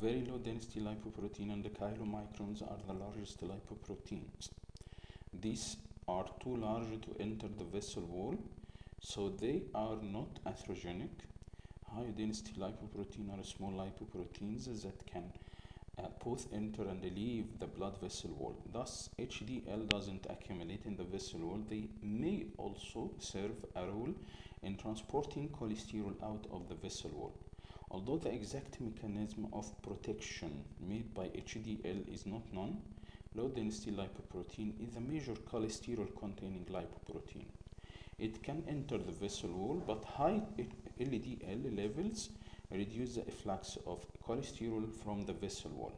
very low density lipoprotein and the chylomicrons are the largest lipoproteins. These are too large to enter the vessel wall, so they are not atherogenic. High density lipoprotein are small lipoproteins that can uh, both enter and leave the blood vessel wall. Thus, HDL doesn't accumulate in the vessel wall. They may also serve a role in transporting cholesterol out of the vessel wall. Although the exact mechanism of protection made by HDL is not known, low density lipoprotein is a major cholesterol containing lipoprotein. It can enter the vessel wall, but high LDL levels reduce the efflux of cholesterol from the vessel wall.